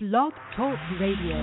Blog Talk Radio.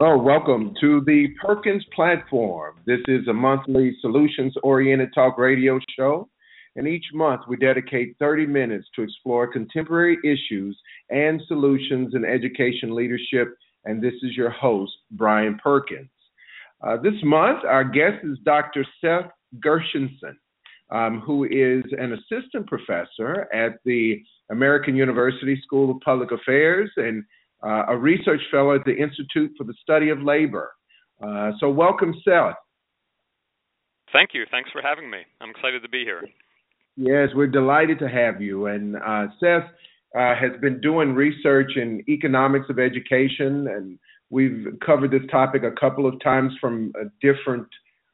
Oh, welcome to the Perkins platform. This is a monthly solutions oriented talk radio show. And each month we dedicate 30 minutes to explore contemporary issues and solutions in education leadership. And this is your host, Brian Perkins. Uh, this month, our guest is Dr. Seth Gershenson, um, who is an assistant professor at the American University School of Public Affairs and uh, a research fellow at the Institute for the Study of Labor. Uh, so, welcome, Seth. Thank you. Thanks for having me. I'm excited to be here. Yes, we're delighted to have you. And uh, Seth uh, has been doing research in economics of education, and we've covered this topic a couple of times from a different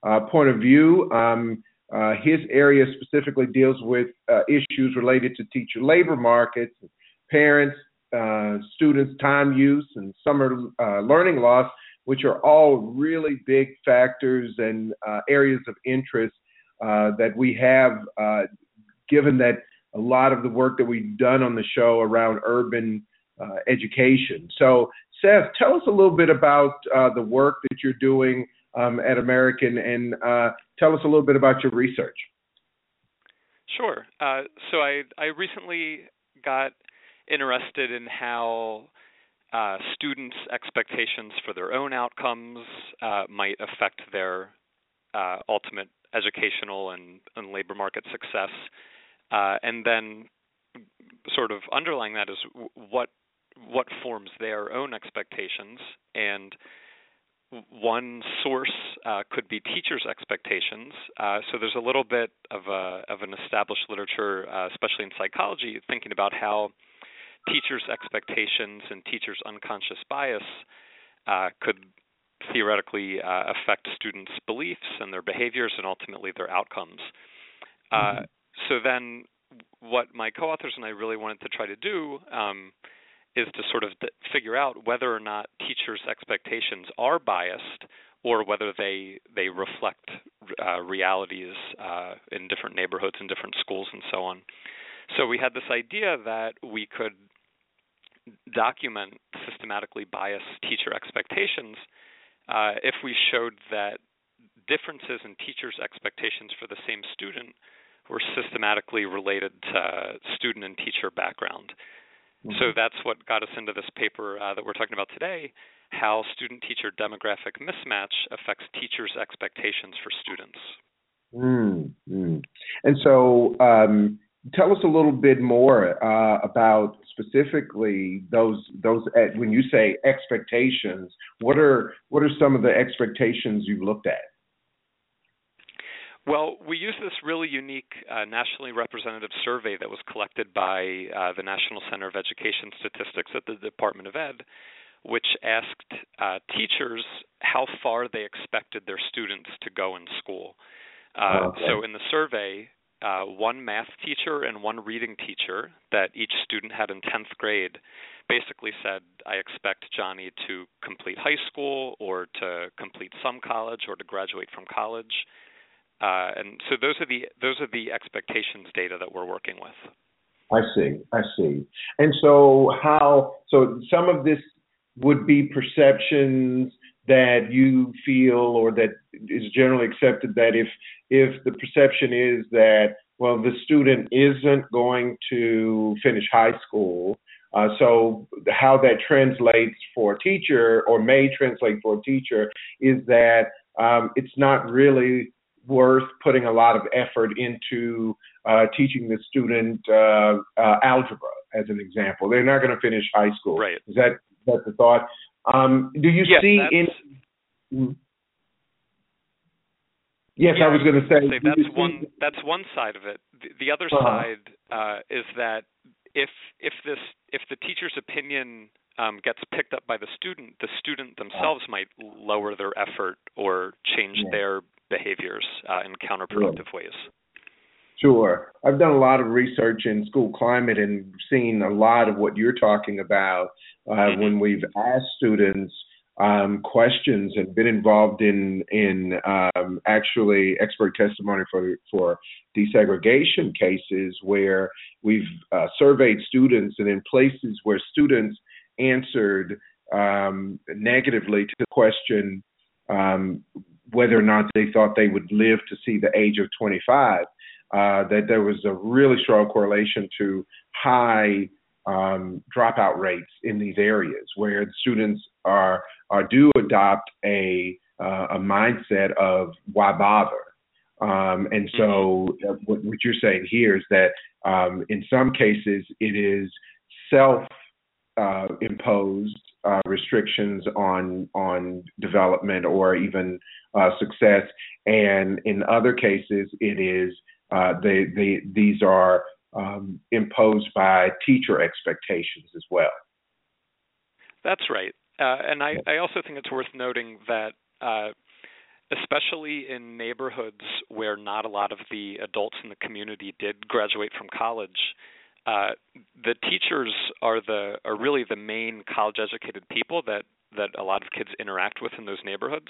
uh, point of view. Um, uh, his area specifically deals with issues related to teacher labor markets, parents, uh, students' time use and summer uh, learning loss, which are all really big factors and uh, areas of interest uh, that we have, uh, given that a lot of the work that we've done on the show around urban education. So, Seth, tell us a little bit about the work that you're doing um, at American and tell us a little bit about your research. Sure. so I I recently got interested in how uh, students' expectations for their own outcomes uh, might affect their uh, ultimate educational and, and, labor market success, uh, and then sort of underlying that is what what forms their own expectations and one source uh, could be teachers' expectations. Uh, so there's a little bit of a of an established literature, uh, especially in psychology, thinking about how teachers' expectations and teachers' unconscious bias uh, could theoretically uh, affect students' beliefs and their behaviors and ultimately their outcomes. Uh, mm-hmm. So then, what my co-authors and I really wanted to try to do um, is to sort of figure out whether or not teachers' expectations are biased or whether they they reflect uh, realities uh, in different neighborhoods and different schools and so on. So we had this idea that we could document systematically biased teacher expectations uh, if we showed that differences in teachers' expectations for the same student were systematically related to student and teacher background. Mm-hmm. So that's what got us into this paper uh, that we're talking about today how student teacher demographic mismatch affects teachers' expectations for students. Mm-hmm. And so, um, tell us a little bit more uh, about specifically those those when you say expectations. What are what are some of the expectations you've looked at? Well, we use this really unique uh, nationally representative survey that was collected by uh, the National Center of Education Statistics at the Department of Ed, which asked uh, teachers how far they expected their students to go in school. Uh, okay. So in the survey, uh, one math teacher and one reading teacher that each student had in 10th grade basically said, I expect Johnny to complete high school or to complete some college or to graduate from college. Uh, and so those are the those are the expectations data that we're working with. I see, I see. And so how so some of this would be perceptions that you feel or that is generally accepted that if if the perception is that well the student isn't going to finish high school uh, so how that translates for a teacher or may translate for a teacher is that um, it's not really worth putting a lot of effort into uh, teaching the student uh, uh algebra as an example they're not going to finish high school right is that that's the thought um, do you yes, see in? Mm. Yes, yeah, I was going to say, say that's one. That's one side of it. The, the other uh-huh. side uh, is that if if this if the teacher's opinion um, gets picked up by the student, the student themselves might lower their effort or change yeah. their behaviors uh, in counterproductive yeah. ways. Sure. I've done a lot of research in school climate and seen a lot of what you're talking about uh, mm-hmm. when we've asked students um, questions and been involved in in um, actually expert testimony for for desegregation cases where we've uh, surveyed students and in places where students answered um, negatively to the question um, whether or not they thought they would live to see the age of 25, uh, that there was a really strong correlation to high um, dropout rates in these areas where students are, are do adopt a uh, a mindset of why bother. Um, and so, what, what, you're saying here is that um, in some cases it is self uh, imposed uh, restrictions on on development or even uh, success, and in other cases it is uh, they, they these are um, imposed by teacher expectations as well. That's right, uh, and I, I, also think it's worth noting that. Uh, especially in neighborhoods where not a lot of the adults in the community did graduate from college, uh, the teachers are the are really the main college educated people that that a lot of kids interact with in those neighborhoods.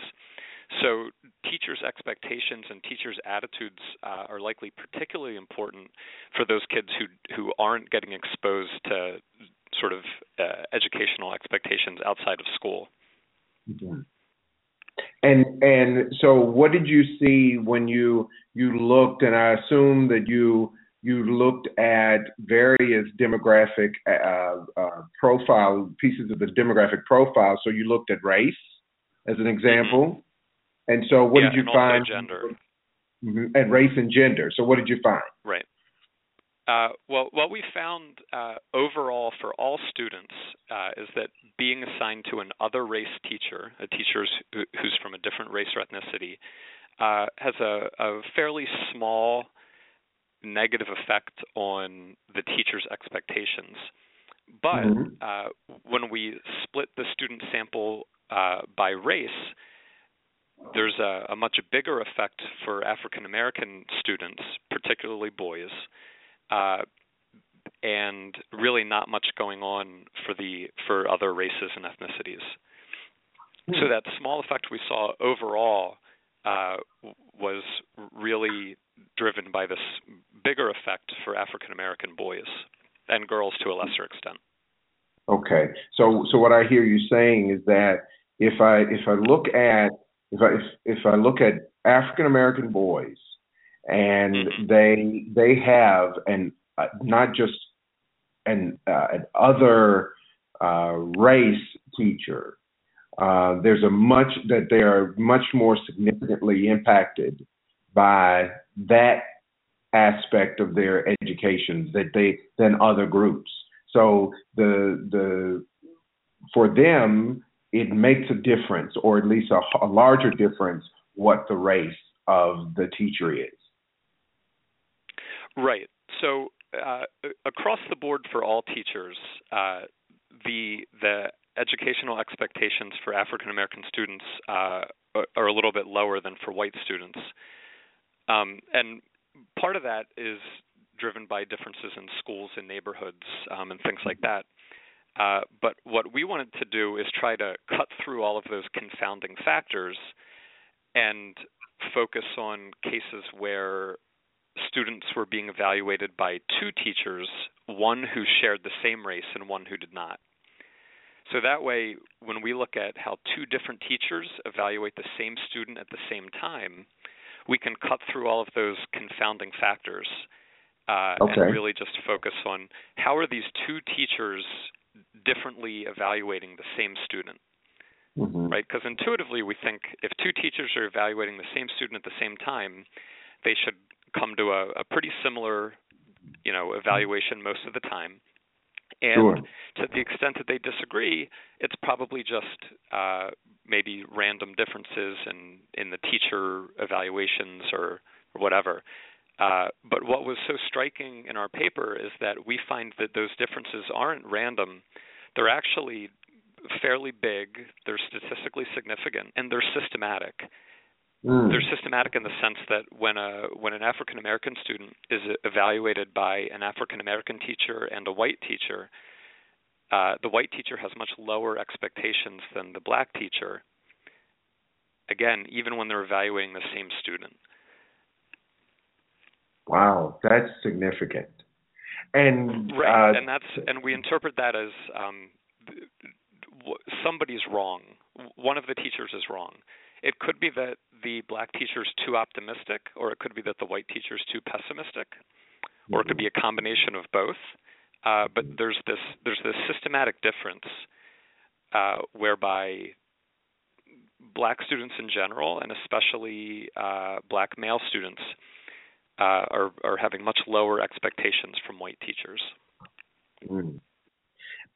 So teachers' expectations and teachers' attitudes uh, are likely particularly important for those kids who who aren't getting exposed to sort of uh, educational expectations outside of school. And and so, what did you see when you you looked? And I assume that you you looked at various demographic uh, uh, profile pieces of the demographic profile. So you looked at race as an example, mm-hmm. and so what yeah, did you and find? Gender. Mm-hmm. And race and gender. So what did you find? Right. Uh, well, what we found uh, overall for all students uh, is that being assigned to an other race teacher, a teacher who's from a different race or ethnicity, uh, has a, a fairly small negative effect on the teacher's expectations. But mm-hmm. uh, when we split the student sample uh, by race, there's a, a, much bigger effect for African American students, particularly boys, uh, and really not much going on for the for other races and ethnicities. Mm-hmm. So that small effect we saw overall uh, was really driven by this effect for African American boys and girls to a lesser extent. Okay, so so what I hear you saying is that if I if I look at if I if, if I look at African American boys and mm-hmm. they they have and uh, not just an uh, an other uh, race teacher uh, there's a much that they are much more significantly impacted by that aspect of their education that they than other groups. So the the for them it makes a difference, or at least a, a larger difference, what the race of the teacher is. Right. So uh, across the board for all teachers, uh, the the educational expectations for African American students uh, are a little bit lower than for white students. Um, and part of that is driven by differences in schools and neighborhoods um, and things like that. Uh, but what we wanted to do is try to cut through all of those confounding factors and focus on cases where students were being evaluated by two teachers, one who shared the same race and one who did not. So that way, when we look at how two different teachers evaluate the same student at the same time, we can cut through all of those confounding factors uh, okay. and really just focus on how are these two teachers differently evaluating the same student. Mm-hmm. Right? Because intuitively, we think if two teachers are evaluating the same student at the same time, they should come to a, a pretty similar, you know, evaluation most of the time. And sure. to the extent that they disagree, it's probably just uh, maybe random differences in in the teacher evaluations or, or whatever. Uh, but what was so striking in our paper is that we find that those differences aren't random; they're actually fairly big, they're statistically significant, and they're systematic. Mm. They're systematic in the sense that when a when an African American student is evaluated by an African American teacher and a white teacher, uh, the white teacher has much lower expectations than the black teacher. Again, even when they're evaluating the same student. Wow, that's significant. And right, uh, and that's and we interpret that as um, somebody's wrong. One of the teachers is wrong. It could be that the black teacher is too optimistic, or it could be that the white teacher is too pessimistic, or it could be a combination of both. Uh, but there's this there's this systematic difference uh, whereby black students in general, and especially uh, black male students, uh, are are having much lower expectations from white teachers. Mm.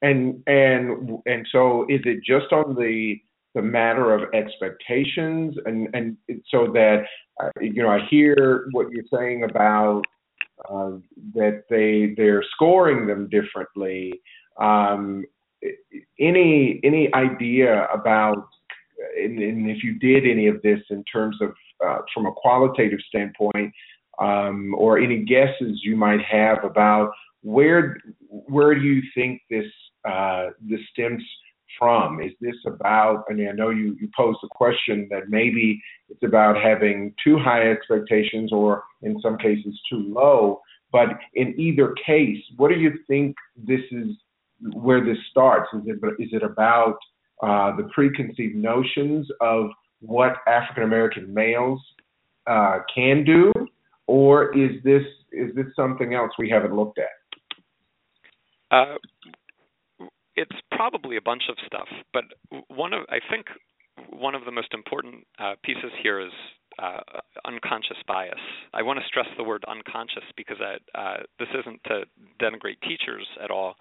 And and and so is it just on the the matter of expectations and and so that uh, you know I hear what you're saying about uh, that they they're scoring them differently. Um, any any idea about and, and, if you did any of this in terms of uh, from a qualitative standpoint, um, or any guesses you might have about where where do you think this uh, this stems from? Is this about, I mean, I know you, you posed the question that maybe it's about having too high expectations or in some cases too low, but in either case, what do you think this is where this starts? Is it, is it about uh, the preconceived notions of what African American males uh, can do, or is this is this something else we haven't looked at? Uh, it's probably a bunch of stuff, but one of I think one of the most important uh, pieces here is uh, unconscious bias. I want to stress the word unconscious because I, uh, this isn't to denigrate teachers at all.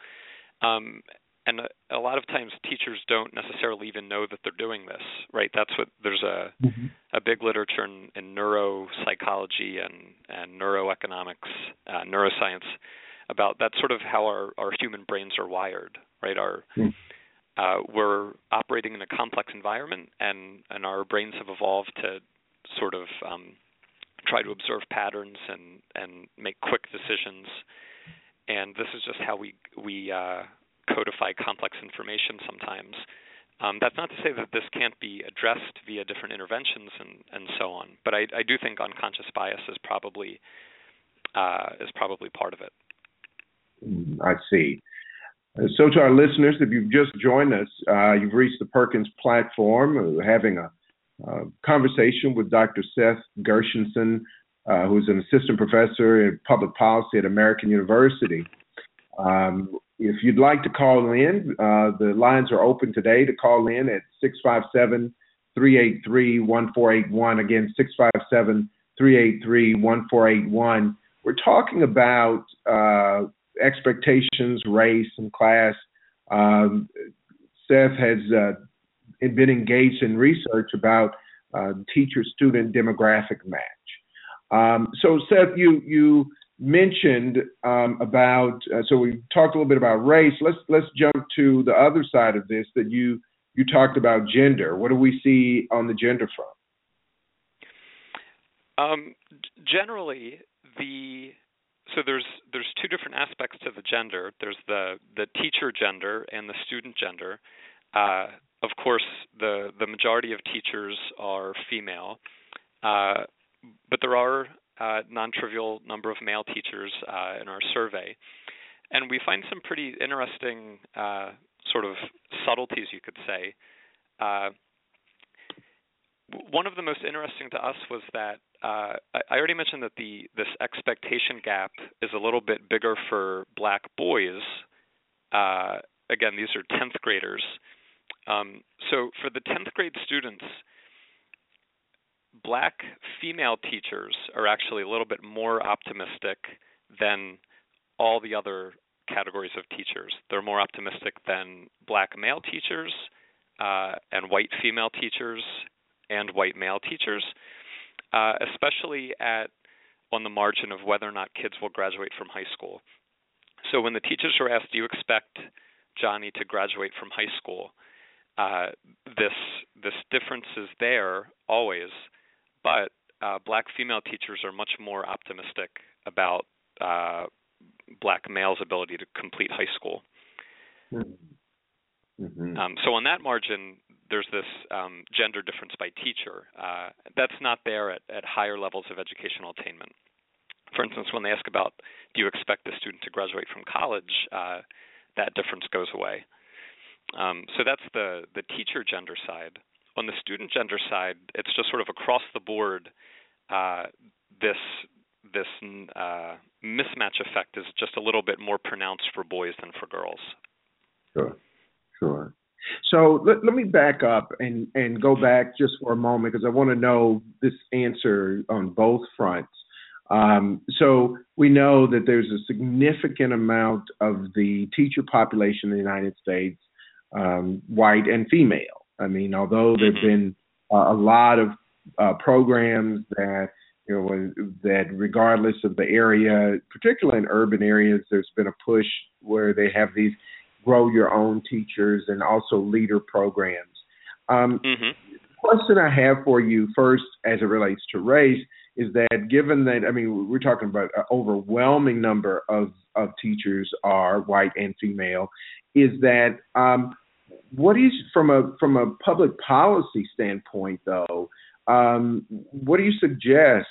Um, and a, a, lot of times teachers don't necessarily even know that they're doing this, right? That's what there's a mm-hmm. a big literature in, in neuropsychology and and neuroeconomics, uh, neuroscience about that's sort of how our our human brains are wired, right? Our mm. uh, we're operating in a complex environment, and and our brains have evolved to sort of um, try to observe patterns and and make quick decisions. And this is just how we we uh, codify complex information sometimes. Um, that's not to say that this can't be addressed via different interventions and, and so on, but I, I do think unconscious bias is probably uh, is probably part of it. Mm, I see. So, to our listeners, if you've just joined us, uh, you've reached the Perkins platform, uh, having a uh, conversation with Dr. Seth Gershenson, uh, who's an assistant professor in public policy at American University. Um, if you'd like to call in, uh, the lines are open today to call in at 657 383 1481. Again, 657 383 1481. We're talking about uh, expectations, race, and class. Um, Seth has uh, been engaged in research about uh, teacher-student demographic match. Um, so, Seth, you you mentioned um, about uh, so we talked a little bit about race. Let's let's jump to the other side of this that you you talked about gender. What do we see on the gender front? Um, generally, the so there's there's two different aspects to the gender. There's the the teacher gender and the student gender. Uh, of course, the the majority of teachers are female, uh, but there are uh, non-trivial number of male teachers uh, in our survey, and we find some pretty interesting uh, sort of subtleties, you could say. Uh, one of the most interesting to us was that uh, I already mentioned that the this expectation gap is a little bit bigger for black boys. Uh, again, these are 10th graders. Um, so for the 10th grade students, black female teachers are actually a little bit more optimistic than all the other categories of teachers. They're more optimistic than black male teachers uh, and white female teachers and white male teachers, uh, especially at on the margin of whether or not kids will graduate from high school. So when the teachers are asked, "Do you expect Johnny to graduate from high school?" Uh, this this difference is there always, but uh, black female teachers are much more optimistic about uh, black males' ability to complete high school. Mm-hmm. mm-hmm. Um, so on that margin, there's this um, gender difference by teacher. Uh, that's not there at, at higher levels of educational attainment. For instance, when they ask about do you expect the student to graduate from college, uh, that difference goes away. Um, so that's the the teacher gender side. On the student gender side, it's just sort of across the board. Uh, this this uh, mismatch effect is just a little bit more pronounced for boys than for girls. Sure, sure. So let, let me back up and, and go back just for a moment because I want to know this answer on both fronts. Um, so we know that there's a significant amount of the teacher population in the United States, um, white and female. I mean, although there've mm-hmm. been uh, a lot of uh, programs that you know that regardless of the area, particularly in urban areas, there's been a push where they have these grow your own teachers and also leader programs. Um, mm-hmm. The question I have for you first, as it relates to race, is that given that I mean we're talking about an overwhelming number of of teachers are white and female, is that um, what is from a from a public policy standpoint though? Um, what do you suggest?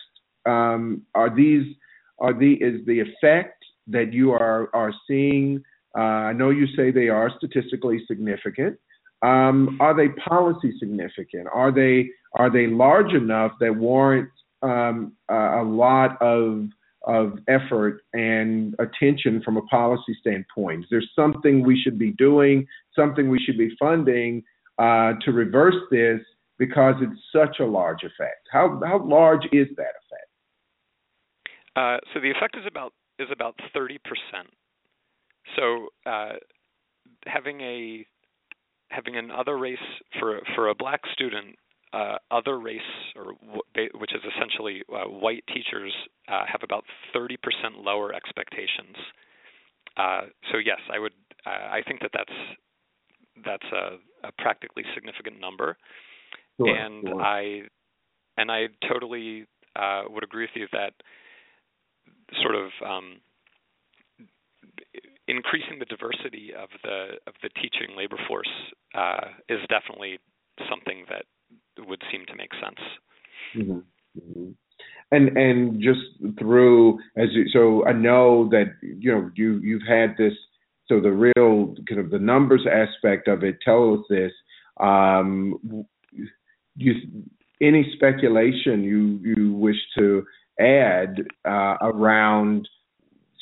Um, are these are the is the effect that you are are seeing uh, I know you say they are statistically significant. Um, are they policy significant? Are they are they large enough that warrant um, a, lot of of effort and attention from a policy standpoint? Is there something we should be doing, something we should be funding uh, to reverse this because it's such a large effect? How how large is that effect? Uh, so the effect is about is about thirty percent so uh, having a having an other race for for a black student, uh, other race or which is essentially uh, white teachers uh, have about 30% lower expectations. Uh, so yes, I would I think that that's that's a, a practically significant number, sure, and sure. I and I totally uh, would agree with you that sort of um, increasing the diversity of the of the teaching labor force uh, is definitely something that would seem to make sense. Mm-hmm. Mm-hmm. And and just through as you, so I know that you know you you've had this so the real kind of the numbers aspect of it tell us this. Um, you any speculation you you wish to add uh, around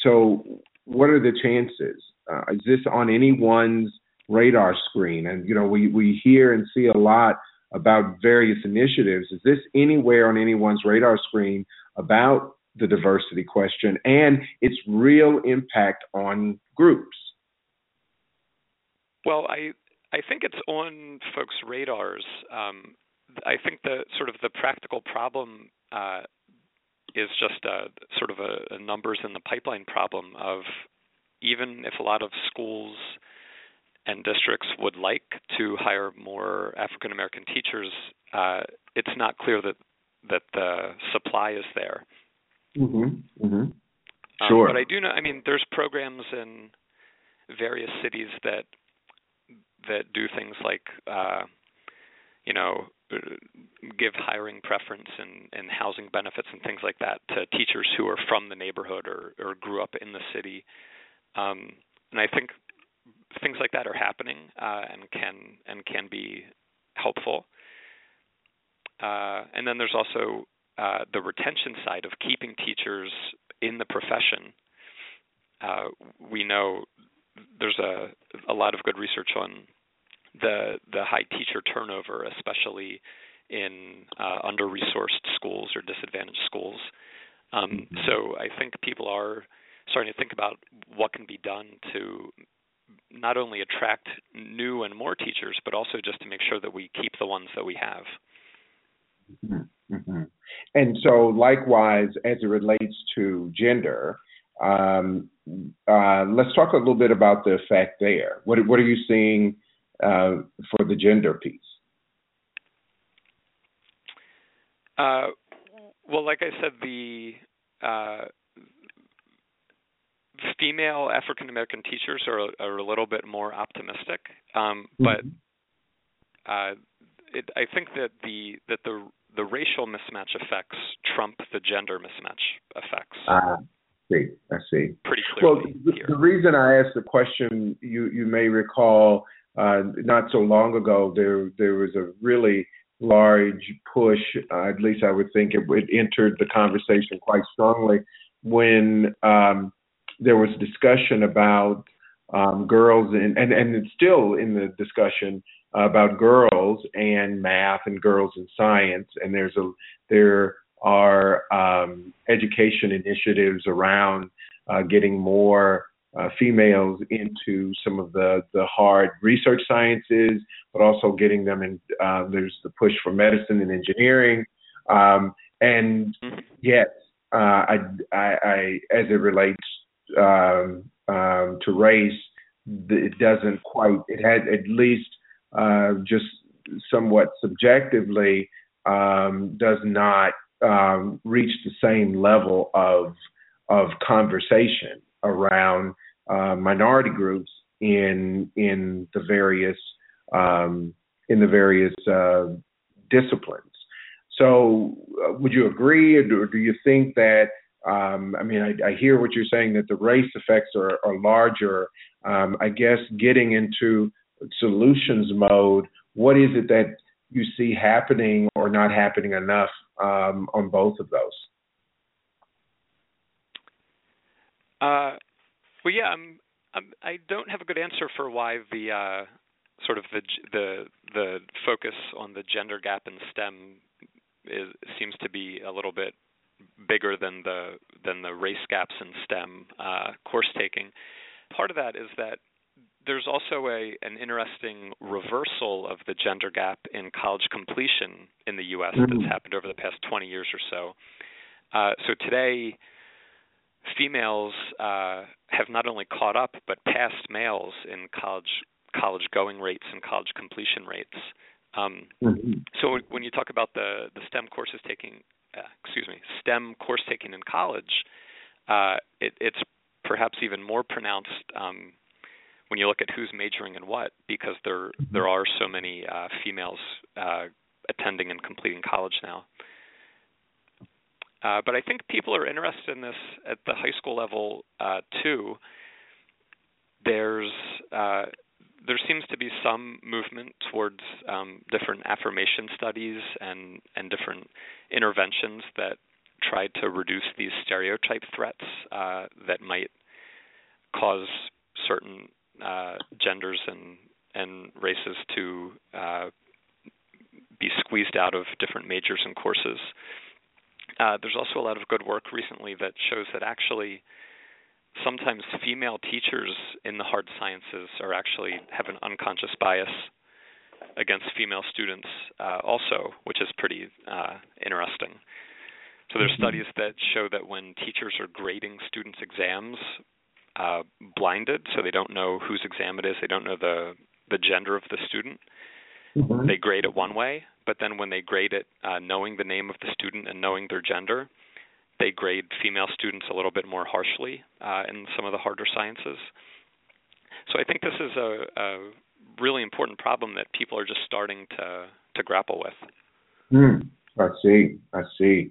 so what are the chances? Uh, is this on anyone's radar screen? And you know, we we hear and see a lot about various initiatives. Is this anywhere on anyone's radar screen about the diversity question and its real impact on groups? Well, I I think it's on folks' radars. Um, I think the sort of the practical problem uh, is just a sort of a, a numbers in the pipeline problem of even if a lot of schools and districts would like to hire more African American teachers, uh, it's not clear that that the supply is there. Mm-hmm. Mm-hmm. Sure. Um, but I do know. I mean, there's programs in various cities that that do things like, uh, you know, give hiring preference and, and housing benefits and things like that to teachers who are from the neighborhood or, or grew up in the city. Um, and I think things like that are happening uh, and can and can be helpful. Uh, and then there's also uh, the retention side of keeping teachers in the profession. Uh, we know there's a a lot of good research on the the high teacher turnover, especially in uh, under-resourced schools or disadvantaged schools. Um, mm-hmm. so I think people are starting to think about what can be done to not only attract new and more teachers, but also just to make sure that we keep the ones that we have. Mm-hmm. mm-hmm. And so, likewise, as it relates to gender, um, uh, let's talk a little bit about the effect there. What, what are you seeing uh, for the gender piece? Uh, well, like I said, the uh, female African American teachers are, are a little bit more optimistic, um, mm-hmm. but uh, it, I think that the that the the racial mismatch effects trump the gender mismatch effects. Uh, I see. I see. Pretty clearly. Well, the, the reason I asked the question, you you may recall, uh, not so long ago, there there was a really large push. Uh, at least I would think it, it entered the conversation quite strongly when um, there was discussion about um, girls and, and and it's still in the discussion about girls and math and girls and science and there's a there are um, education initiatives around uh, getting more uh, females into some of the the hard research sciences, but also getting them in. Uh, there's the push for medicine and engineering, um, and yes, uh, I, I, I, as it relates um, um, to race, it doesn't quite. It had at least uh, just somewhat subjectively um, does not um, reach the same level of of conversation around uh, minority groups in in the various um, in the various uh, disciplines. So, uh, would you agree, or do you think that um, I mean, I, I, hear what you're saying that the race effects are, are larger. Um, I guess getting into solutions mode, what is it that you see happening or not happening enough um, on both of those? Uh, well, yeah, I'm, I'm, I do not have a good answer for why the uh, sort of the the the focus on the gender gap in STEM is, seems to be a little bit bigger than the than the race gaps in STEM uh, course taking. Part of that is that there's also a an interesting reversal of the gender gap in college completion in the U.S. Mm-hmm. that's happened over the past 20 years or so. Uh, so today, females uh, have not only caught up but passed males in college college going rates and college completion rates. Um, mm-hmm. So when you talk about the the STEM courses taking uh, excuse me, STEM course taking in college, uh, it, it's perhaps even more pronounced um, when you look at who's majoring in what, because there there are so many uh, females uh, attending and completing college now. Uh, but I think people are interested in this at the high school level uh, too. There's there seems to be some movement towards um, different affirmation studies and and different interventions that try to reduce these stereotype threats uh, that might cause certain uh, genders and and races to uh, be squeezed out of different majors and courses. Uh, there's also a lot of good work recently that shows that actually sometimes female teachers in the hard sciences are actually have an unconscious bias against female students uh, also, which is pretty uh, interesting. So there's mm-hmm. studies that show that when teachers are grading students' exams uh, blinded, so they don't know whose exam it is, they don't know the the gender of the student. Mm-hmm. They grade it one way, but then when they grade it, uh, knowing the name of the student and knowing their gender, they grade female students a little bit more harshly uh, in some of the harder sciences. So I think this is a, a really important problem that people are just starting to to grapple with. Hmm. I see. I see.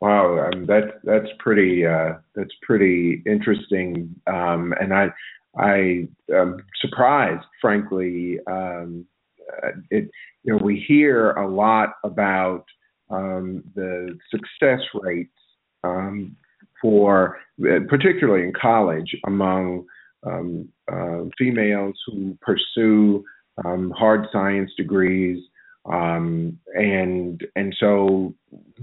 Wow, um, that that's pretty uh, that's pretty interesting, um, and I I am surprised, frankly. Um, it you know we hear a lot about um, the success rates um, for particularly in college among um, uh, females who pursue um, hard science degrees um, and and so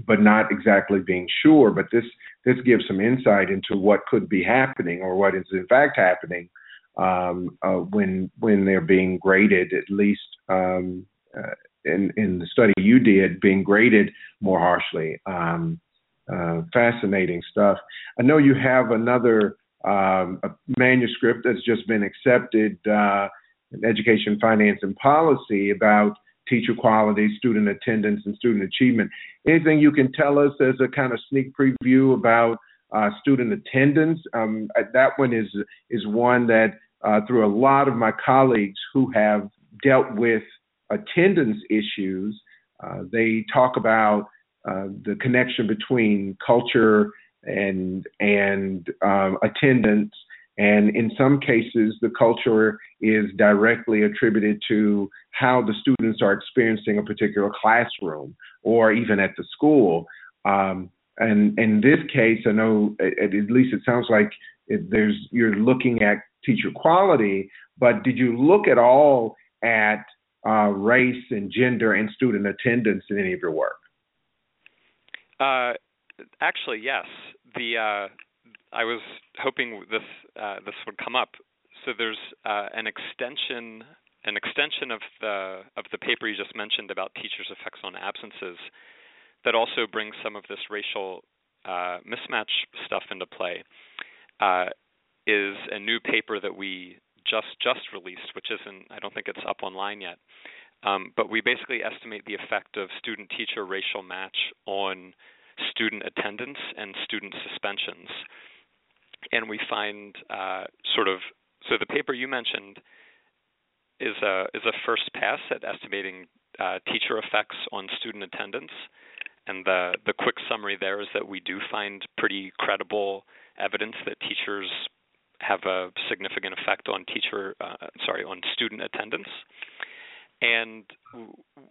but not exactly being sure but this this gives some insight into what could be happening or what is in fact happening um, uh, when when they're being graded at least um, uh, in in the study you did being graded more harshly um, uh, fascinating stuff. I know you have another um, manuscript that's just been accepted uh, in Education, Finance, and Policy about teacher quality, student attendance, and student achievement. Anything you can tell us as a kind of sneak preview about uh, student attendance? Um, that one is is one that uh, through a lot of my colleagues who have dealt with attendance issues, uh, they talk about uh, the connection between culture and and um, attendance and in some cases, the culture is directly attributed to how the students are experiencing a particular classroom or even at the school. Um, and in this case, I know at, at least it sounds like there's you're looking at teacher quality, but did you look at all at uh, race and gender and student attendance in any of your work? Uh, actually, yes. The uh, I was hoping this uh, this would come up. So there's uh, an extension an extension of the of the paper you just mentioned about teachers' effects on absences that also brings some of this racial uh, mismatch stuff into play. Uh, is a new paper that we just just released, which isn't I don't think it's up online yet. Um, but we basically estimate the effect of student-teacher racial match on student attendance and student suspensions and we find uh, sort of so the paper you mentioned is a is a first pass at estimating uh, teacher effects on student attendance, and the the quick summary there is that we do find pretty credible evidence that teachers have a significant effect on teacher uh, sorry on student attendance. And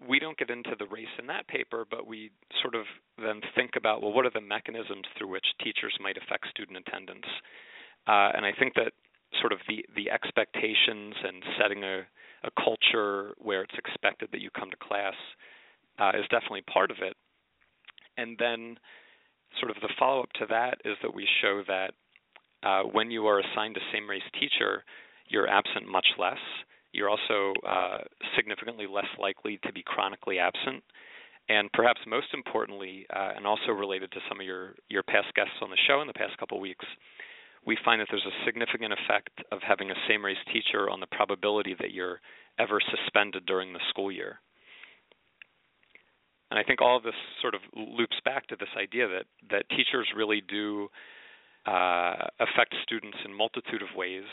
we don't get into the race in that paper, but we sort of then think about well, what are the mechanisms through which teachers might affect student attendance? Uh, and I think that sort of the the expectations and setting a, a culture where it's expected that you come to class uh, is definitely part of it. And then, sort of the follow up to that is that we show that uh, when you are assigned a same race teacher, you're absent much less you're also uh, significantly less likely to be chronically absent. And perhaps most importantly, uh, and also related to some of your, your past guests on the show in the past couple weeks, we find that there's a significant effect of having a same race teacher on the probability that you're ever suspended during the school year. And I think all of this sort of loops back to this idea that, that teachers really do uh, affect students in multitude of ways,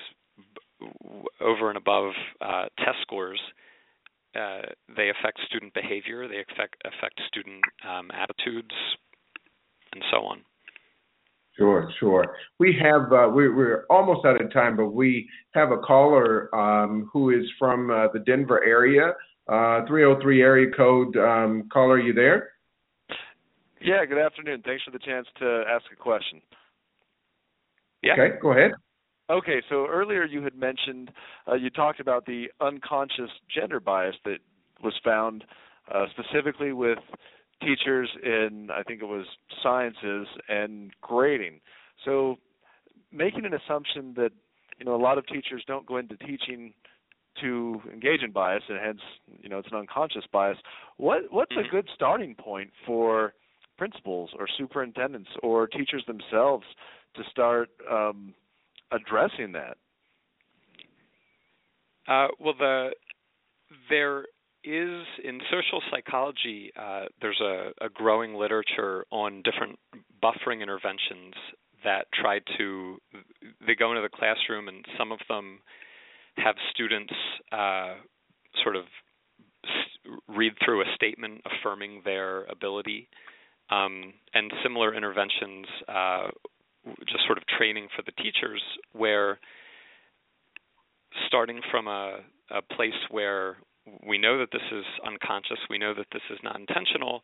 over and above uh, test scores, uh, they affect student behavior, they affect affect student um, attitudes, and so on. Sure, sure. We have uh, we're, we're, almost out of time, but we have a caller um, who is from uh, the Denver area, uh, 303 area code. Um, caller, are you there? Yeah. Good afternoon. Thanks for the chance to ask a question. Yeah. Okay, go ahead. Okay, so earlier you had mentioned uh, you talked about the unconscious gender bias that was found uh, specifically with teachers in I think it was sciences and grading. So making an assumption that you know a lot of teachers don't go into teaching to engage in bias and hence you know it's an unconscious bias. What what's a mm-hmm. good starting point for principals or superintendents or teachers themselves to start um, addressing that? Uh, well, the there is in social psychology. Uh, there's a, a, growing literature on different buffering interventions that try to. They go into the classroom, and some of them have students uh, sort of read through a statement affirming their ability. Um, and similar interventions uh, just sort of training for the teachers where starting from a, a place where we know that this is unconscious, we know that this is not intentional,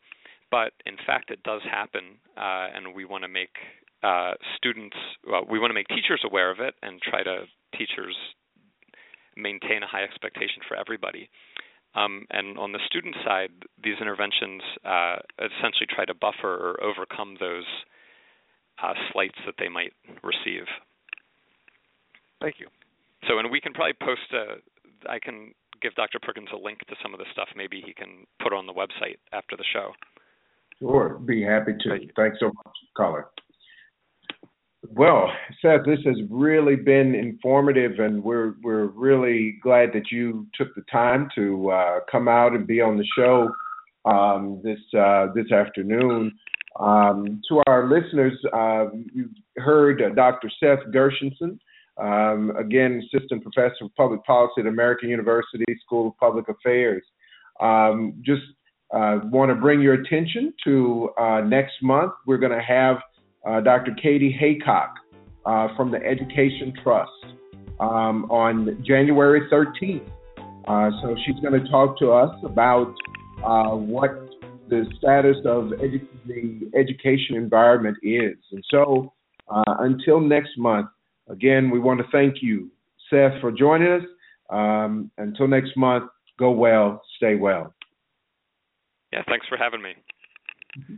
but in fact it does happen, uh, and we want to make uh, students, well, we want to make teachers aware of it and try to teachers maintain a high expectation for everybody. Um, and on the student side, these interventions uh, essentially try to buffer or overcome those uh, slights that they might receive. Thank you. So, and we can probably post a. I can give Dr. Perkins a link to some of the stuff. Maybe he can put on the website after the show. Sure, be happy to. Thank Thanks so much, caller. Well, Seth, this has really been informative, and we're we're really glad that you took the time to uh, come out and be on the show um, this uh, this afternoon. Um, to our listeners, uh, you heard uh, Dr. Seth Gershenson, um, again, assistant professor of public policy at American University School of Public Affairs. Um, just uh, want to bring your attention to uh, next month. We're going to have uh, Dr. Kati Haycock uh, from the Education Trust um, on January 13th. Uh, so she's going to talk to us about what the status of edu- the education environment is. And so until next month, again, we want to thank you, Seth, for joining us. Um, until next month, go well, stay well. Yeah, thanks for having me. Mm-hmm.